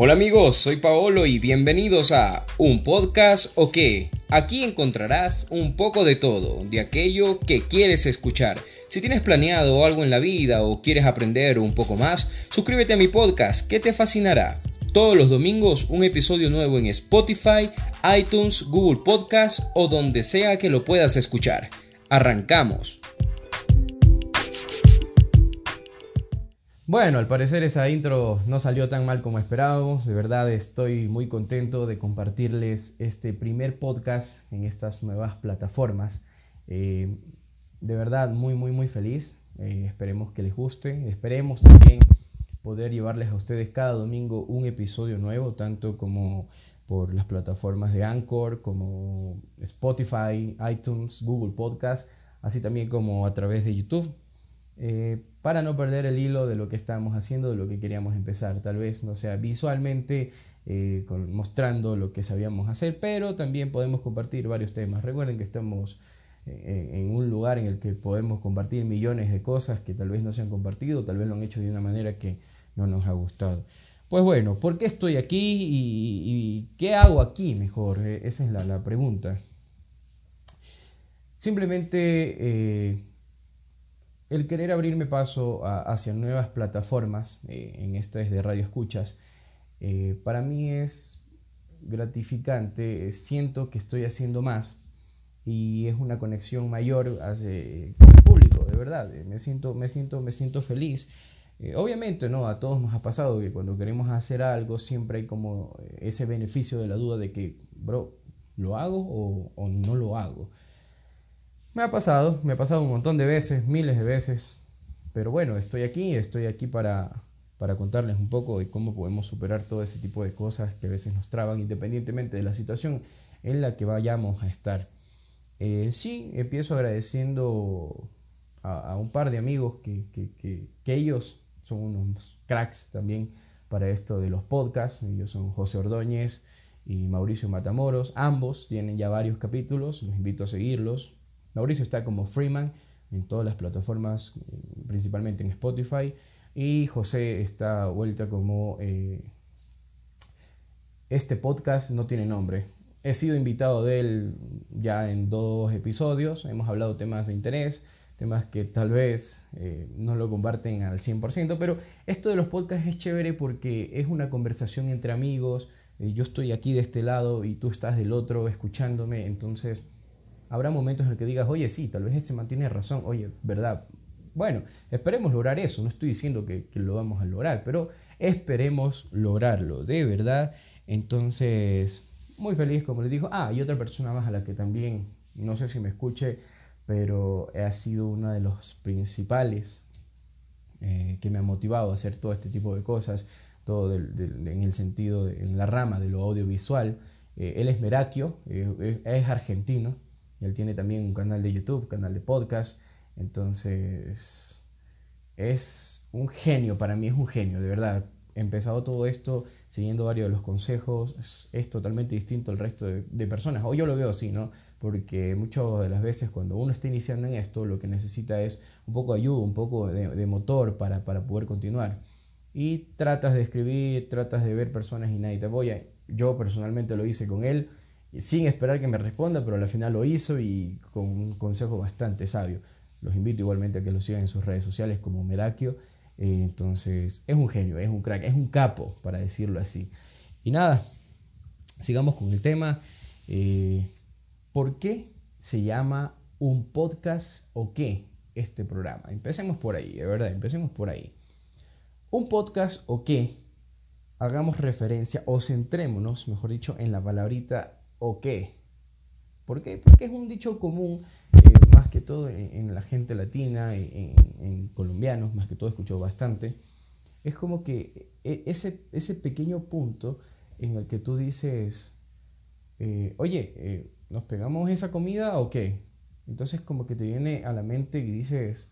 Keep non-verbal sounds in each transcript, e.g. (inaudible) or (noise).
Hola amigos, soy Paolo y bienvenidos a Un Podcast o qué. Aquí encontrarás un poco de todo, de aquello que quieres escuchar. Si tienes planeado algo en la vida o quieres aprender un poco más, suscríbete a mi podcast que te fascinará. Todos los domingos un episodio nuevo en Spotify, iTunes, Google Podcast o donde sea que lo puedas escuchar. Arrancamos. Bueno, al parecer esa intro no salió tan mal como esperábamos. De verdad estoy muy contento de compartirles este primer podcast en estas nuevas plataformas. Eh, de verdad muy, muy, muy feliz. Eh, esperemos que les guste. Esperemos también poder llevarles a ustedes cada domingo un episodio nuevo, tanto como por las plataformas de Anchor, como Spotify, iTunes, Google Podcast, así también como a través de YouTube. Eh, para no perder el hilo de lo que estábamos haciendo, de lo que queríamos empezar. Tal vez no sea visualmente eh, mostrando lo que sabíamos hacer, pero también podemos compartir varios temas. Recuerden que estamos eh, en un lugar en el que podemos compartir millones de cosas que tal vez no se han compartido, tal vez lo han hecho de una manera que no nos ha gustado. Pues bueno, ¿por qué estoy aquí y, qué hago aquí mejor? esa es la, pregunta. Simplemente el querer abrirme paso hacia nuevas plataformas, eh, en esta es de radio escuchas, eh, para mí es gratificante, siento que estoy haciendo más y es una conexión mayor hacia, con el público, de verdad, eh, me siento, me siento, me siento feliz. obviamente, ¿no? A todos nos ha pasado que cuando queremos hacer algo siempre hay como ese beneficio de la duda de que, bro, ¿lo hago o, o no lo hago? Me ha pasado, me ha pasado un montón de veces, miles de veces, pero bueno, estoy aquí, estoy aquí para, para contarles un poco de cómo podemos superar todo ese tipo de cosas que a veces nos traban, independientemente de la situación en la que vayamos a estar. Eh, sí, empiezo agradeciendo a, un par de amigos que, que, que, ellos son unos cracks también para esto de los podcasts. Ellos son José Ordóñez y Mauricio Matamoros. Ambos tienen ya varios capítulos, los invito a seguirlos. Mauricio está como Freeman en todas las plataformas, principalmente en Spotify. Y José está vuelta como... Eh, este podcast no tiene nombre. He sido invitado de él ya en dos episodios. Hemos hablado temas de interés, temas que tal vez eh, no lo comparten al 100%, pero esto de los podcasts es chévere porque es una conversación entre amigos. Eh, yo estoy aquí de este lado y tú estás del otro escuchándome, entonces habrá momentos en el que digas, oye, sí, tal vez este mantiene razón, oye, ¿verdad? Bueno, esperemos lograr eso, no estoy diciendo que, lo vamos a lograr, pero esperemos lograrlo, de verdad. Entonces, muy feliz, como les digo. Ah, y otra persona más a la que también, no sé si me escuche, pero ha sido una de los principales eh, que me ha motivado a hacer todo este tipo de cosas, todo en el sentido, en la rama de lo audiovisual. Eh, él es Merakio, eh, es argentino, él tiene también un canal de YouTube, canal de podcast. Entonces, es un genio, para mí es un genio, de verdad. He empezado todo esto siguiendo varios de los consejos. Es, totalmente distinto al resto de, personas. O yo lo veo así, ¿no? Porque muchas de las veces cuando uno está iniciando en esto, lo que necesita es un poco de ayuda, un poco de, motor para, para poder continuar. Y tratas de escribir, tratas de ver personas y nadie te apoya. Yo personalmente lo hice con él sin esperar que me responda, pero al final lo hizo y con un consejo bastante sabio. Los invito igualmente a que lo sigan en sus redes sociales como Merakio. Eh, entonces, es un genio, es un crack, es un capo, para decirlo así. Y nada, sigamos con el tema. Eh, ¿Por qué se llama un podcast o qué este programa? Empecemos por ahí, de verdad, empecemos por ahí. Un podcast o qué, hagamos referencia o centrémonos, mejor dicho, en la palabrita o qué. ¿Por qué? Porque es un dicho común, eh, más que todo en, la gente latina, en, colombianos, más que todo he escuchado bastante. Es como que e, ese, ese pequeño punto en el que tú dices, eh, oye, eh, ¿nos pegamos esa comida o qué? Entonces como que te viene a la mente y dices,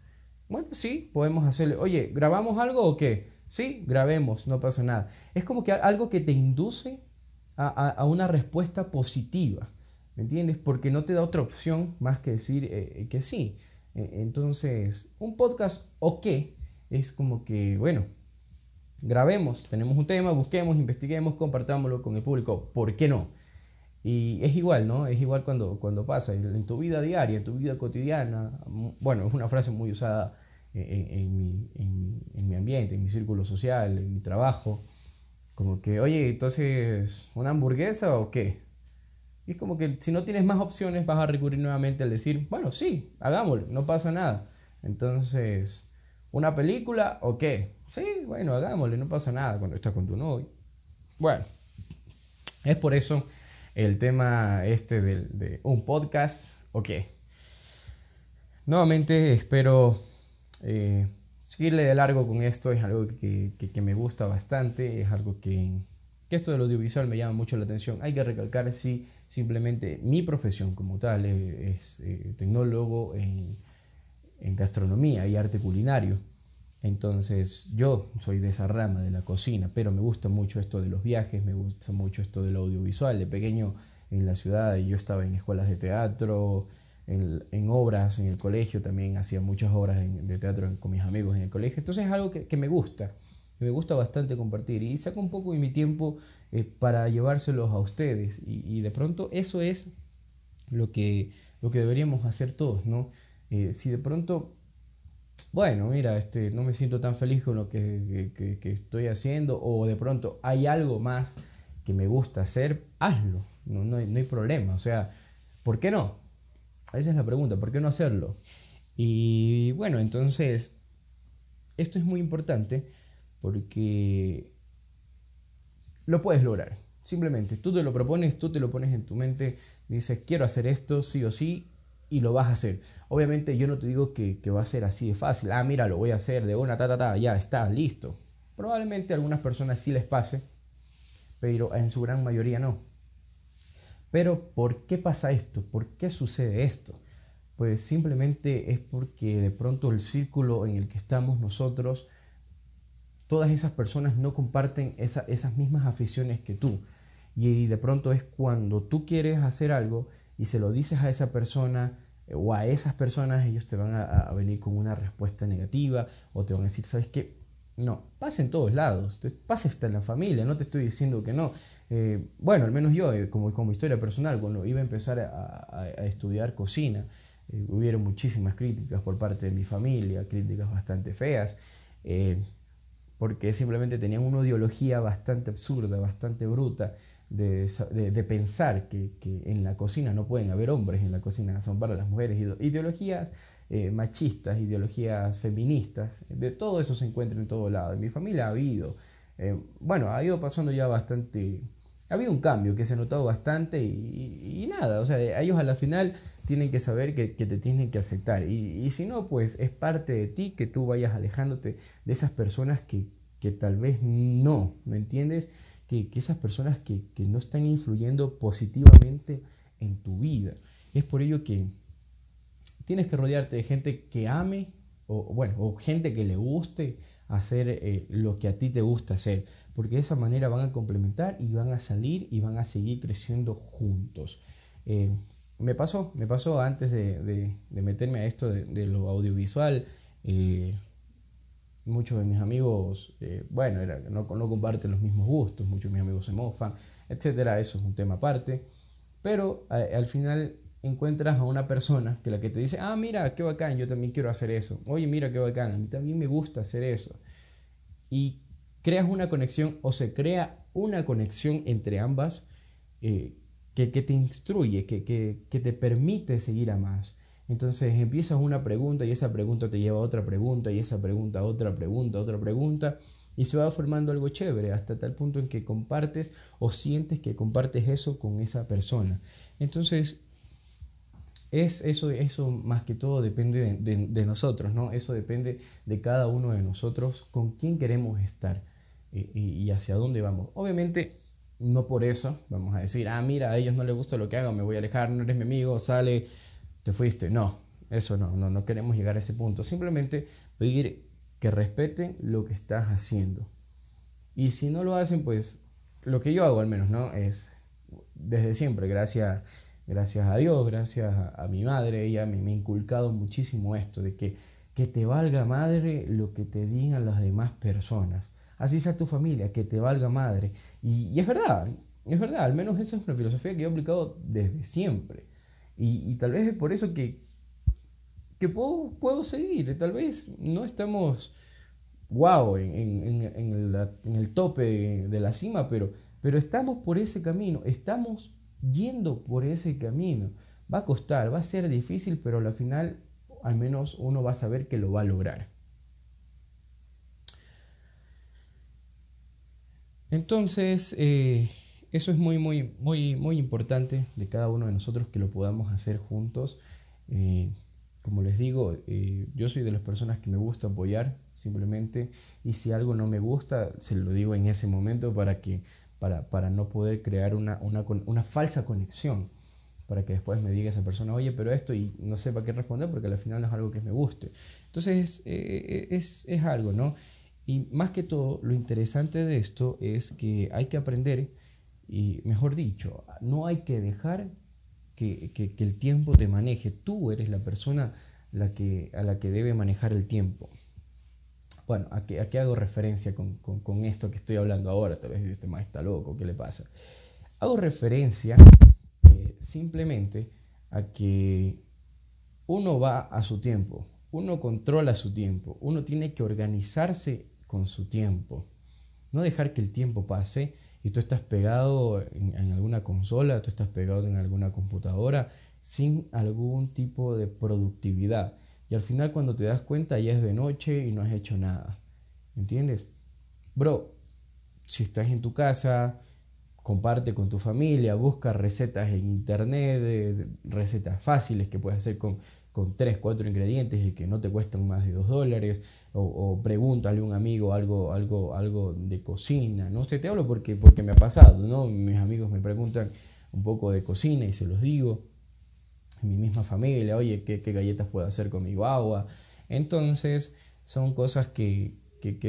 bueno, sí, podemos hacerle, oye, ¿grabamos algo o qué? Sí, grabemos, no pasa nada. Es como que algo que te induce a, una respuesta positiva, ¿me entiendes? Porque no te da otra opción más que decir eh, eh, que sí. E, entonces, un podcast o qué es como que, bueno, grabemos, tenemos un tema, busquemos, investiguemos, compartámoslo con el público. ¿Por qué no? Y es igual, ¿no? Es igual cuando, cuando pasa en tu vida diaria, en tu vida cotidiana. Bueno, es una frase muy usada en, mi, en, mi, ambiente, en mi círculo social, en mi trabajo. Como que, oye, entonces, ¿una hamburguesa o qué? Y es como que si no tienes más opciones vas a recurrir nuevamente al decir, bueno, sí, hagámoslo, no pasa nada. Entonces, ¿una película o qué? Sí, bueno, hagámosle, no pasa nada cuando estás con tu novio. Bueno, es por eso el tema este de, un podcast o qué. Nuevamente espero eh, seguirle de largo con esto, es algo que, me gusta bastante, es algo que, esto del audiovisual me llama mucho la atención. Hay que recalcar si simplemente mi profesión como tal es, eh, tecnólogo en en gastronomía y arte culinario. Entonces yo soy de esa rama de la cocina, pero me gusta mucho esto de los viajes, me gusta mucho esto del audiovisual. De pequeño en la ciudad yo estaba en escuelas de teatro, en, obras en el colegio, también hacía muchas obras de teatro con mis amigos en el colegio. Entonces es algo que, me gusta, me gusta bastante compartir y saco un poco de mi tiempo eh, para llevárselos a ustedes. Y, y, de pronto eso es lo que, lo que deberíamos hacer todos, ¿no? Eh, si de pronto, bueno, mira, este, no me siento tan feliz con lo que, estoy haciendo, o de pronto hay algo más que me gusta hacer, hazlo, no, no, hay, problema. O sea, ¿por qué no? Esa es la pregunta, ¿por qué no hacerlo? Y bueno, entonces, esto es muy importante porque lo puedes lograr. Simplemente, tú te lo propones, tú te lo pones en tu mente, dices, quiero hacer esto, sí o sí, y lo vas a hacer. Obviamente yo no te digo que, va a ser así de fácil. Ah, mira, lo voy a hacer de una, ta, ta, ta, ya está, listo. Probablemente a algunas personas sí les pase, pero en su gran mayoría no. Pero ¿por qué pasa esto? ¿Por qué sucede esto? Pues simplemente es porque de pronto el círculo en el que estamos nosotros, todas esas personas no comparten esas mismas aficiones que tú. Y de pronto es cuando tú quieres hacer algo y se lo dices a esa persona eh, o a esas personas, ellos te van a, venir con una respuesta negativa o te van a decir, ¿sabes qué? No, pasa en todos lados, pasa hasta en la familia, no te estoy diciendo que no. Eh, bueno, al menos yo, eh, como, historia personal, cuando iba a empezar a, estudiar cocina, hubieron muchísimas críticas por parte de mi familia, críticas bastante feas, porque simplemente tenían una ideología bastante absurda, bastante bruta, de, pensar que, en la cocina no pueden haber hombres, en la cocina son para las mujeres, ideologías eh, machistas, ideologías feministas, de todo eso se encuentra en todo lado. En mi familia ha habido, eh, bueno, ha ido pasando ya bastante, ha habido un cambio que se ha notado bastante y, nada, o sea, ellos a la final tienen que saber que, te tienen que aceptar y, si no, pues es parte de ti que tú vayas alejándote de esas personas que, que tal vez no, ¿me entiendes? que, esas personas que, no están influyendo positivamente en tu vida. Es por ello que tienes que rodearte de gente que ame o, bueno, o gente que le guste hacer eh, lo que a ti te gusta hacer, porque de esa manera van a complementar y van a salir y van a seguir creciendo juntos. Eh, me pasó, me pasó antes de, meterme a esto de, lo audiovisual. Eh, muchos de mis amigos, eh, bueno, no, no, comparten los mismos gustos, muchos de mis amigos se mofan, etcétera, eso es un tema aparte, pero al final encuentras a una persona que la que te dice, ah, mira, qué bacán, yo también quiero hacer eso, oye, mira, qué bacán, a mí también me gusta hacer eso, y creas una conexión o se crea una conexión entre ambas eh, que, te instruye, que, que te permite seguir a más. Entonces empiezas una pregunta y esa pregunta te lleva a otra pregunta y esa pregunta a otra pregunta, otra pregunta y se va formando algo chévere hasta tal punto en que compartes o sientes que compartes eso con esa persona. Entonces es eso, eso más que todo depende de, nosotros, ¿no? Eso depende de cada uno de nosotros con quién queremos estar y, y hacia dónde vamos. Obviamente no por eso vamos a decir, ah, mira, a ellos no les gusta lo que hago, me voy a alejar, no eres mi amigo, sale te fuiste. No, eso no, no, no queremos llegar a ese punto. Simplemente pedir que respeten lo que estás haciendo. Y si no lo hacen, pues lo que yo hago al menos, ¿no? Es desde siempre, gracias, gracias a Dios, gracias a, mi madre, ella me, ha inculcado muchísimo esto, de que, que te valga madre lo que te digan las demás personas. así sea tu familia, que te valga madre. Y, es verdad, es verdad, al menos esa es una filosofía que he aplicado desde siempre. Y, tal vez es por eso que, que puedo, puedo seguir, tal vez no estamos, wow, en, en, el tope de la cima, pero, pero estamos por ese camino, estamos yendo por ese camino. Va a costar, va a ser difícil, pero al final al menos uno va a saber que lo va a lograr. Entonces, eh, eso es muy, muy, muy, muy importante de cada uno de nosotros que lo podamos hacer juntos. Eh, como les digo, eh, yo soy de las personas que me gusta apoyar simplemente y si algo no me gusta, se lo digo en ese momento para, que, para, para no poder crear una, una, una falsa conexión para que después me diga esa persona, oye, pero esto y no sepa qué responder porque al final no es algo que me guste. Entonces es, es algo, ¿no? Y más que todo, lo interesante de esto es que hay que aprender, y mejor dicho, no hay que dejar que, el tiempo te maneje. Tú eres la persona la que, a la que debe manejar el tiempo. Bueno, ¿a qué, hago referencia con, esto que estoy hablando ahora? Tal vez este más está loco, ¿qué le pasa? Hago referencia eh, simplemente a que uno va a su tiempo, uno controla su tiempo, uno tiene que organizarse con su tiempo. No dejar que el tiempo pase y tú estás pegado en, alguna consola, tú estás pegado en alguna computadora sin algún tipo de productividad. Y al final cuando te das cuenta ya es de noche y no has hecho nada. ¿Entiendes? Bro, si estás en tu casa, comparte con tu familia, busca recetas en internet, recetas fáciles que puedes hacer con, con 3, 4 ingredientes y que no te cuestan más de 2 dólares o, pregúntale a un amigo algo, algo, algo de cocina. No sé, te hablo porque, porque me ha pasado, ¿no? Mis amigos me preguntan un poco de cocina y se los digo. Mi misma familia, oye, ¿qué, galletas puedo hacer con mi guagua? Entonces, son cosas que,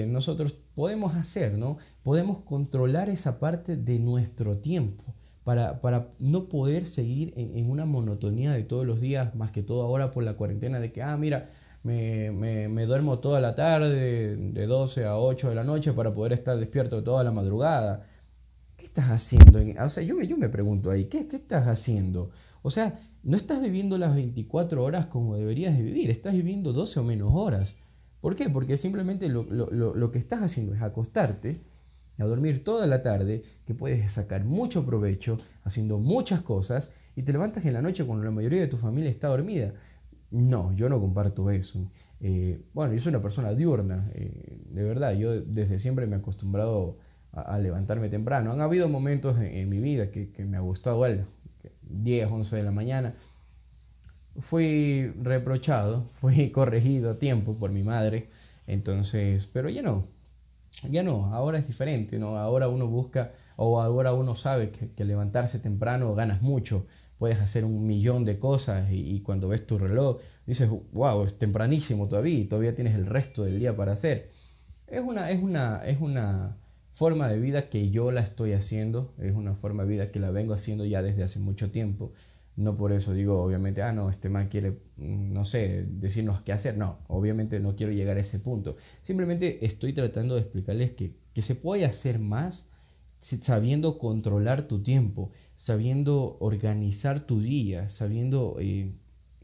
nosotros podemos hacer, ¿no? Podemos controlar esa parte de nuestro tiempo. Para, para, no poder seguir en, una monotonía de todos los días, más que todo ahora por la cuarentena, de que, ah, mira, me, duermo toda la tarde, de 12 a 8 de la noche, para poder estar despierto toda la madrugada. ¿Qué estás haciendo? O sea, yo, yo me pregunto ahí, ¿qué, ¿qué estás haciendo? O sea, no estás viviendo las 24 horas como deberías de vivir, estás viviendo 12 o menos horas. ¿Por qué? Porque simplemente lo, lo que estás haciendo es acostarte, a dormir toda la tarde, que puedes sacar mucho provecho haciendo muchas cosas y te levantas en la noche cuando la mayoría de tu familia está dormida. No, yo no comparto eso. Eh, bueno, yo soy una persona diurna, eh, de verdad, yo desde siempre me he acostumbrado a, levantarme temprano. Han habido momentos en, mi vida que, me ha gustado el 10, 11 de la mañana. Fui reprochado, (laughs) fui corregido a tiempo por mi madre, entonces, pero ya no, ya no, ahora es diferente, ¿no? Ahora uno busca, o ahora uno sabe que, que levantarse temprano ganas mucho, puedes hacer un millón de cosas y, cuando ves tu reloj dices, wow, es tempranísimo todavía todavía tienes el resto del día para hacer. Es una, es una, es una forma de vida que yo la estoy haciendo, es una forma de vida que la vengo haciendo ya desde hace mucho tiempo. No por eso digo, obviamente, ah, no, este man quiere, mm, no sé, decirnos qué hacer. No, obviamente no quiero llegar a ese punto. Simplemente estoy tratando de explicarles que, que se puede hacer más sabiendo controlar tu tiempo, sabiendo organizar tu día, sabiendo eh,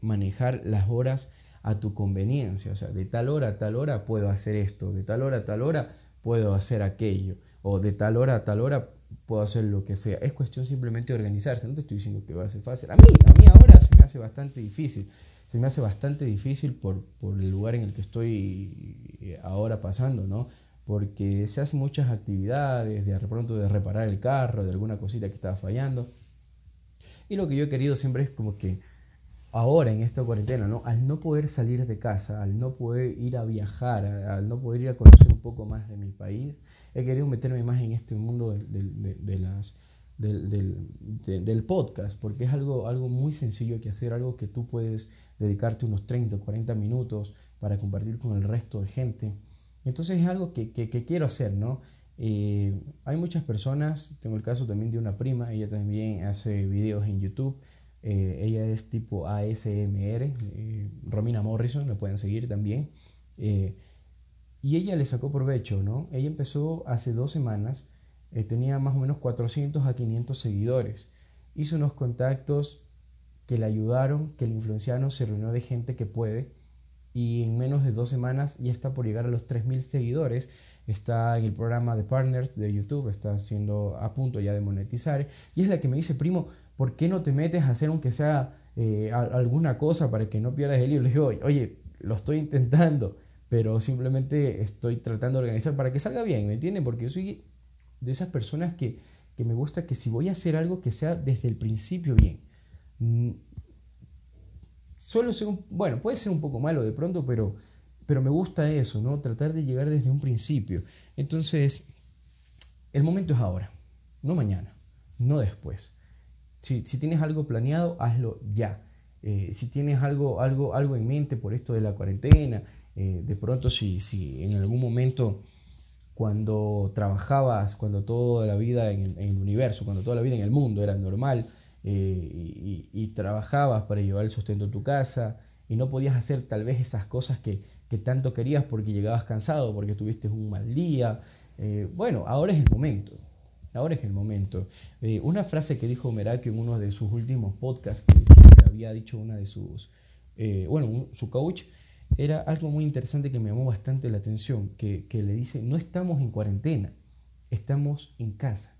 manejar las horas a tu conveniencia. O sea, de tal hora a tal hora puedo hacer esto, de tal hora a tal hora puedo hacer aquello, o de tal hora a tal hora puedo hacer lo que sea. Es cuestión simplemente de organizarse. No te estoy diciendo que va a ser fácil. A mí, a mí ahora se me hace bastante difícil. Se me hace bastante difícil por, por el lugar en el que estoy eh, ahora pasando, ¿no? porque se hacen muchas actividades, de pronto de reparar el carro, de alguna cosita que estaba fallando. Y lo que yo he querido siempre es como que ahora en esta cuarentena, ¿no? al no poder salir de casa, al no poder ir a viajar, al no poder ir a conocer un poco más de mi país, he querido meterme más en este mundo de, las, del, podcast, porque es algo, algo muy sencillo que hacer, algo que tú puedes dedicarte unos 30 o 40 minutos para compartir con el resto de gente entonces es algo que, quiero hacer, ¿no? Eh, hay muchas personas, tengo el caso también de una prima, ella también hace videos en YouTube, eh, ella es tipo ASMR, eh, Romina Morrison, la pueden seguir también. Y ella le sacó provecho, ¿no? Ella empezó hace dos semanas, eh, tenía más o menos 400 a 500 seguidores. Hizo unos contactos que le ayudaron, que le influenciaron, se reunió de gente que puede y en menos de dos semanas ya está por llegar a los 3.000 seguidores. Está en el programa de Partners de YouTube, está siendo a punto ya de monetizar. Y es la que me dice, primo, ¿por qué no te metes a hacer aunque sea eh, alguna cosa para que no pierdas el libro? Le digo, oye, lo estoy intentando, pero simplemente estoy tratando de organizar para que salga bien, ¿me entienden? Porque yo soy de esas personas que, que me gusta que si voy a hacer algo que sea desde el principio bien. Mm, Suelo ser bueno, puede ser un poco malo de pronto, pero, pero me gusta eso, ¿no? Tratar de llegar desde un principio. Entonces, el momento es ahora, no mañana, no después. Si, tienes algo planeado, hazlo ya. Eh, si tienes algo, algo, algo en mente por esto de la cuarentena, eh, de pronto si, si en algún momento cuando trabajabas, cuando toda la vida en el universo, cuando toda la vida en el mundo era normal, eh, y, trabajabas para llevar el sustento a tu casa y no podías hacer tal vez esas cosas que, que tanto querías porque llegabas cansado, porque tuviste un mal día. Bueno, ahora es el momento. Ahora es el momento. Eh, una frase que dijo Merakio en uno de sus últimos podcasts, que, había dicho una de sus, bueno, su coach, era algo muy interesante que me llamó bastante la atención, que, que le dice, no estamos en cuarentena, estamos en casa.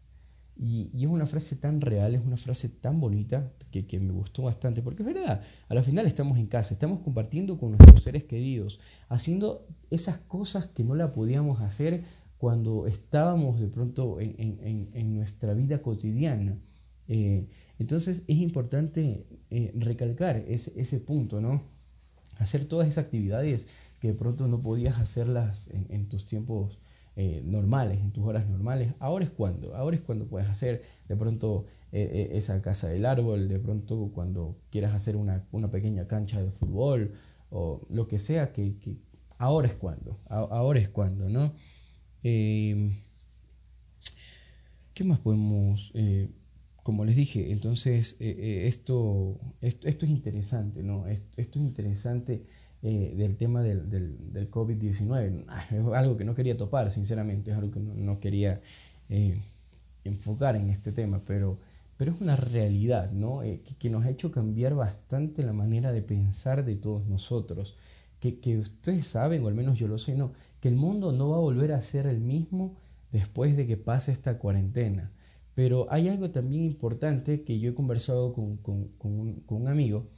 Y, es una frase tan real, es una frase tan bonita que, que, me gustó bastante, porque es verdad, a la final estamos en casa, estamos compartiendo con nuestros seres queridos, haciendo esas cosas que no la podíamos hacer cuando estábamos de pronto en, en, en nuestra vida cotidiana. Eh, entonces es importante eh, recalcar ese, ese, punto, ¿no? Hacer todas esas actividades que de pronto no podías hacerlas en tus tiempos eh, normales, en tus horas normales. Ahora es cuando, ahora es cuando puedes hacer de pronto eh, eh, esa casa del árbol, de pronto cuando quieras hacer una, pequeña cancha de fútbol o lo que sea, que, ahora es cuando, ahora es cuando, ¿no? Em, ¿Qué más podemos...? como les dije, entonces esto, esto, esto, es interesante, ¿no? Esto, es interesante eh, del tema del, del, COVID-19. Ah, es algo que no quería topar, sinceramente, es algo que no, quería eh, enfocar en este tema, pero, pero es una realidad ¿no? Eh, que, nos ha hecho cambiar bastante la manera de pensar de todos nosotros. Que, ustedes saben, o al menos yo lo sé, no, que el mundo no va a volver a ser el mismo después de que pase esta cuarentena. Pero hay algo también importante que yo he conversado con, con, un, amigo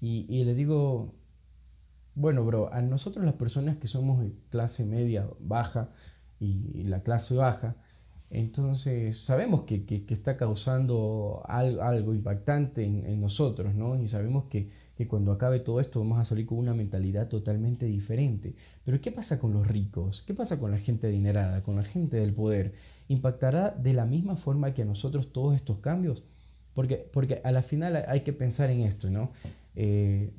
y, y, le digo, bueno, bro, a nosotros las personas que somos de clase media baja y, la clase baja, entonces sabemos que, que, está causando algo, algo impactante en, en, nosotros, ¿no? Y sabemos que, que, cuando acabe todo esto vamos a salir con una mentalidad totalmente diferente. Pero ¿qué pasa con los ricos? ¿Qué pasa con la gente adinerada, con la gente del poder? ¿Impactará de la misma forma que a nosotros todos estos cambios? Porque, porque a la final hay que pensar en esto, ¿no? Eh,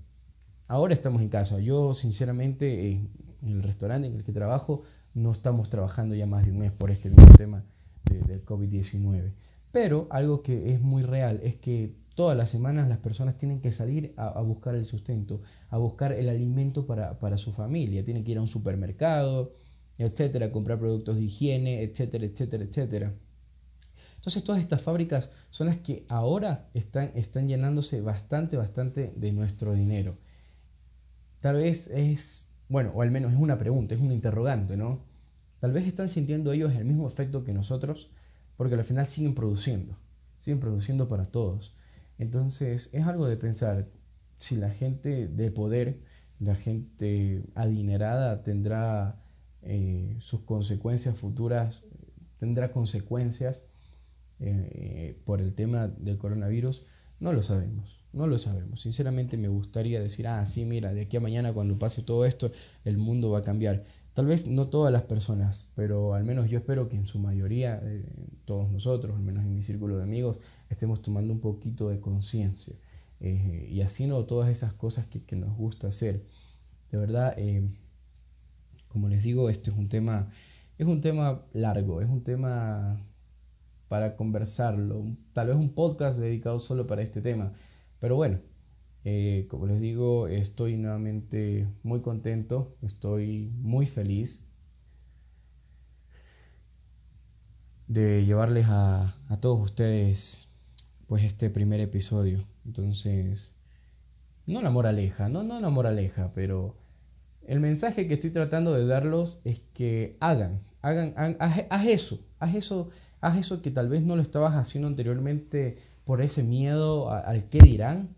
ahora estamos en casa. Yo, sinceramente, en el restaurante en el que trabajo, no estamos trabajando ya más de un mes por este mismo tema del COVID-19. Pero algo que es muy real es que todas las semanas las personas tienen que salir a, buscar el sustento, a buscar el alimento para, para, su familia. Tienen que ir a un supermercado, etcétera, comprar productos de higiene, etcétera, etcétera, etcétera. Entonces todas estas fábricas son las que ahora están, están llenándose bastante, bastante de nuestro dinero. Tal vez es, bueno, o al menos es una pregunta, es un interrogante, ¿no? Tal vez están sintiendo ellos el mismo efecto que nosotros, porque al final siguen produciendo, siguen produciendo para todos. Entonces es algo de pensar si la gente de poder, la gente adinerada tendrá eh, sus consecuencias futuras, tendrá consecuencias eh, por el tema del coronavirus, no lo sabemos. No lo sabemos. Sinceramente me gustaría decir, ah, sí, mira, de aquí a mañana cuando pase todo esto, el mundo va a cambiar. Tal vez no todas las personas, pero al menos yo espero que en su mayoría, eh, todos nosotros, al menos en mi círculo de amigos, estemos tomando un poquito de conciencia eh, y haciendo todas esas cosas que, nos gusta hacer. De verdad, eh, como les digo, este es un tema, es un tema largo, es un tema para conversarlo, tal vez un podcast dedicado solo para este tema. Pero bueno, eh, como les digo, estoy nuevamente muy contento, estoy muy feliz de llevarles a, a todos ustedes pues este primer episodio. Entonces, no la moraleja, no, no la moraleja, pero el mensaje que estoy tratando de darlos es que hagan, hagan, haz, eso, haz eso, eso que tal vez no lo estabas haciendo anteriormente por ese miedo al qué dirán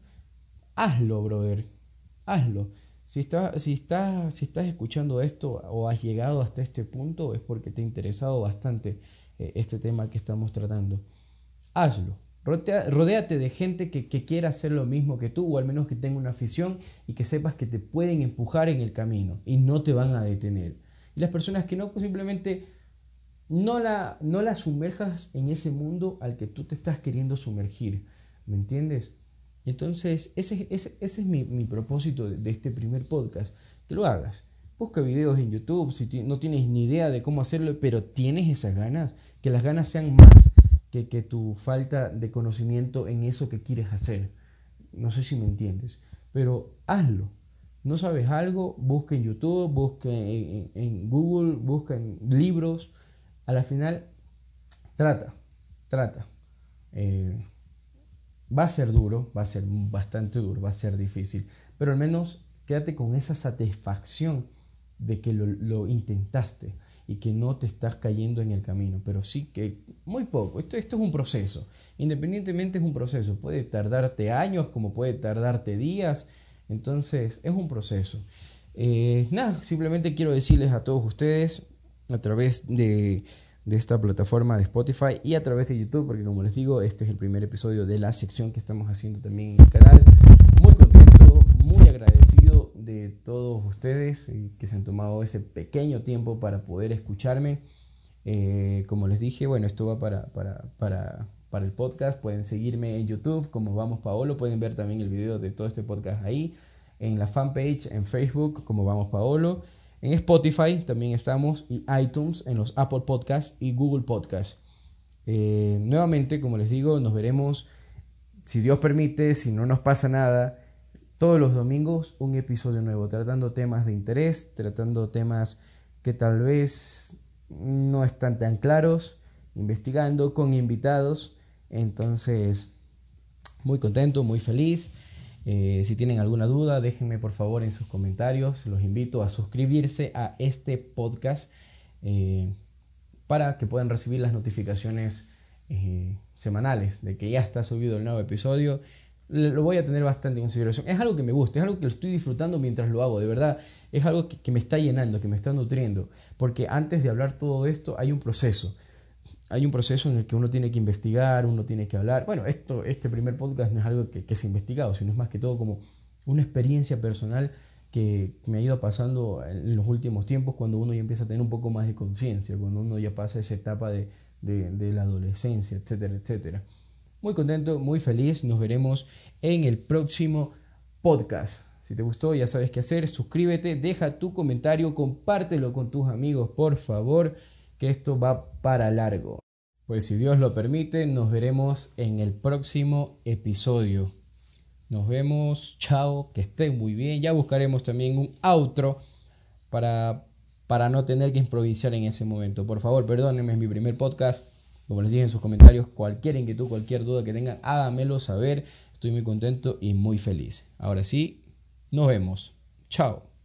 Hazlo, brother, hazlo. Si, está, si, está, si estás escuchando esto o has llegado hasta este punto es porque te ha interesado bastante eh, este tema que estamos tratando. Hazlo. Rodéate de gente que, que, quiera hacer lo mismo que tú o al menos que tenga una afición y que sepas que te pueden empujar en el camino y no te van a detener. Y las personas que no, pues simplemente no la, no la sumerjas en ese mundo al que tú te estás queriendo sumergir. ¿Me entiendes? Entonces, ese, ese, ese es mi, mi propósito de, este primer podcast. Que lo hagas. Busca videos en YouTube si no tienes ni idea de cómo hacerlo, pero tienes esas ganas. Que las ganas sean más que, que tu falta de conocimiento en eso que quieres hacer. No sé si me entiendes, pero hazlo. No sabes algo, busca en YouTube, busca en, en Google, busca en libros. A la final, trata, trata. Eh, va a ser duro, va a ser bastante duro, va a ser difícil, pero al menos quédate con esa satisfacción de que lo, intentaste y que no te estás cayendo en el camino, pero sí que muy poco. Esto, esto es un proceso. Independientemente es un proceso. Puede tardarte años como puede tardarte días. Entonces es un proceso. Eh, nada, simplemente quiero decirles a todos ustedes a través de, de esta plataforma de Spotify y a través de YouTube, porque como les digo, este es el primer episodio de la sección que estamos haciendo también en el canal. Muy contento, muy agradecido de todos ustedes eh, que se han tomado ese pequeño tiempo para poder escucharme. Eh, como les dije, bueno, esto va para, para, para, para, el podcast. Pueden seguirme en YouTube como Vamos Paolo. Pueden ver también el video de todo este podcast ahí. En la fanpage, en Facebook como Vamos Paolo. En Spotify también estamos y iTunes, en los Apple Podcasts y Google Podcasts. Eh, nuevamente, como les digo, nos veremos, si Dios permite, si no nos pasa nada, todos los domingos un episodio nuevo, tratando temas de interés, tratando temas que tal vez no están tan claros, investigando con invitados. Entonces, muy contento, muy feliz. Eh, si tienen alguna duda, déjenme por favor en sus comentarios. Los invito a suscribirse a este podcast eh, para que puedan recibir las notificaciones eh, semanales de que ya está subido el nuevo episodio lo voy a tener bastante en consideración. Es algo que me gusta, es algo que lo estoy disfrutando mientras lo hago, de verdad. Es algo que, me está llenando, que me está nutriendo. Porque antes de hablar todo esto hay un proceso. Hay un proceso en el que uno tiene que investigar, uno tiene que hablar. Bueno, esto, este primer podcast no es algo que, se ha investigado, sino es más que todo como una experiencia personal que me ha ido pasando en los últimos tiempos cuando uno ya empieza a tener un poco más de conciencia, cuando uno ya pasa esa etapa de, de, de la adolescencia, etcétera, etcétera. Muy contento, muy feliz. Nos veremos en el próximo podcast. Si te gustó, ya sabes qué hacer. Suscríbete, deja tu comentario, compártelo con tus amigos, por favor, que esto va para largo. Pues si Dios lo permite, nos veremos en el próximo episodio. Nos vemos, chao, que estén muy bien. Ya buscaremos también un outro para, para no tener que improvisar en ese momento. Por favor, perdónenme, es mi primer podcast. Como les dije en sus comentarios, cualquier inquietud, cualquier duda que tengan, háganmelo saber. Estoy muy contento y muy feliz. Ahora sí, nos vemos. Chao.